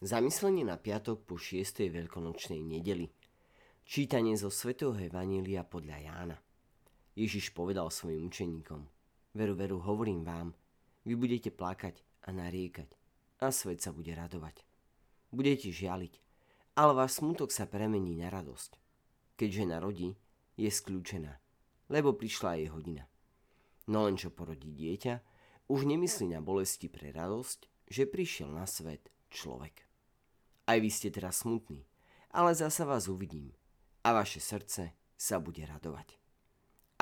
Zamyslenie na piatok po 6. veľkonočnej nedeli. Čítanie zo svätého Evanília podľa Jána. Ježiš povedal svojim učeníkom. Veru, veru, hovorím vám, vy budete plakať a nariekať a svet sa bude radovať. Budete žialiť, ale váš smutok sa premení na radosť. Keď žena rodí, je skľúčená, lebo prišla jej hodina. No len čo porodí dieťa, už nemyslí na bolesti pre radosť, že prišiel na svet človek. Aj vy ste teraz smutní, ale zasa vás uvidím a vaše srdce sa bude radovať.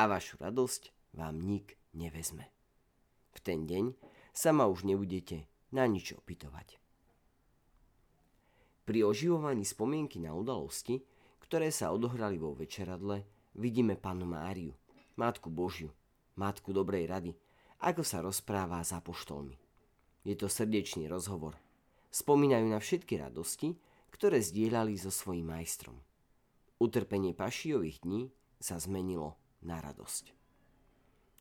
A vašu radosť vám nik nevezme. V ten deň sa ma už nebudete na nič opytovať. Pri oživovaní spomienky na udalosti, ktoré sa odohrali vo večeradle, vidíme panu Máriu, Matku Božiu, Matku dobrej rady, ako sa rozpráva s apoštolmi. Je to srdečný rozhovor – Spomínajú na všetky radosti, ktoré zdieľali so svojím majstrom. Utrpenie pašijových dní sa zmenilo na radosť.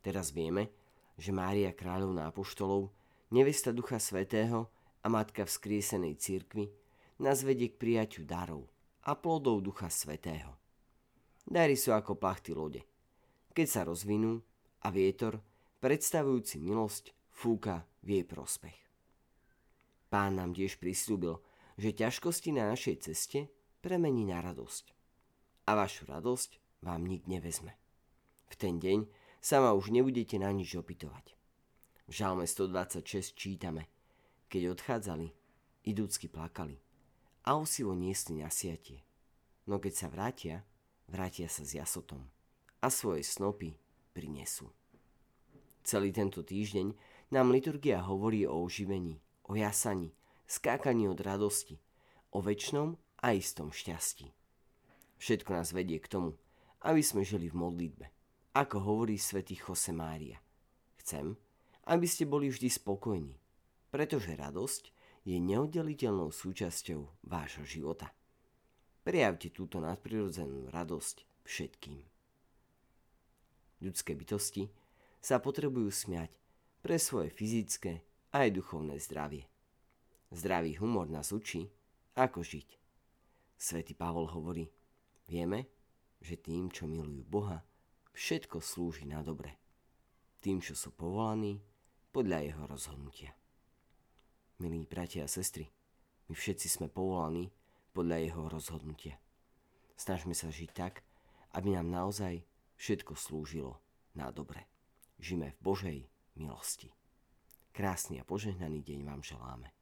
Teraz vieme, že Mária kráľovná apoštolov, nevesta Ducha Svetého a matka vzkriesenej cirkvi nás vedie k prijaťu darov a plodov Ducha Svetého. Dary sú ako plachty lode. Keď sa rozvinú a vietor, predstavujúci milosť, fúka v jej prospech. Pán nám tiež prislúbil, že ťažkosti na našej ceste premení na radosť. A vašu radosť vám nik nevezme. V ten deň sa už nebudete na nič opytovať. V žalme 126 čítame, keď odchádzali, idúcky plakali a osivo niesli na siatie. No keď sa vrátia, vrátia sa s jasotom a svoje snopy prinesú. Celý tento týždeň nám liturgia hovorí o oživení, o jasaní, skákaní od radosti, o väčšnom a istom šťastí. Všetko nás vedie k tomu, aby sme žili v modlitbe, ako hovorí svätý Jose Mária. Chcem, aby ste boli vždy spokojní, pretože radosť je neoddeliteľnou súčasťou vášho života. Prejavte túto nadprirodzenú radosť všetkým. Ľudské bytosti sa potrebujú smiať pre svoje fyzické aj duchovné zdravie. Zdravý humor nás učí, ako žiť. Svetý Pavol hovorí, vieme, že tým, čo milujú Boha, všetko slúži na dobre. Tým, čo sú povolaní podľa jeho rozhodnutia. Milí bratia a sestry, my všetci sme povolaní podľa jeho rozhodnutia. Snažme sa žiť tak, aby nám naozaj všetko slúžilo na dobre. Žime v Božej milosti. Krásny a požehnaný deň vám želáme.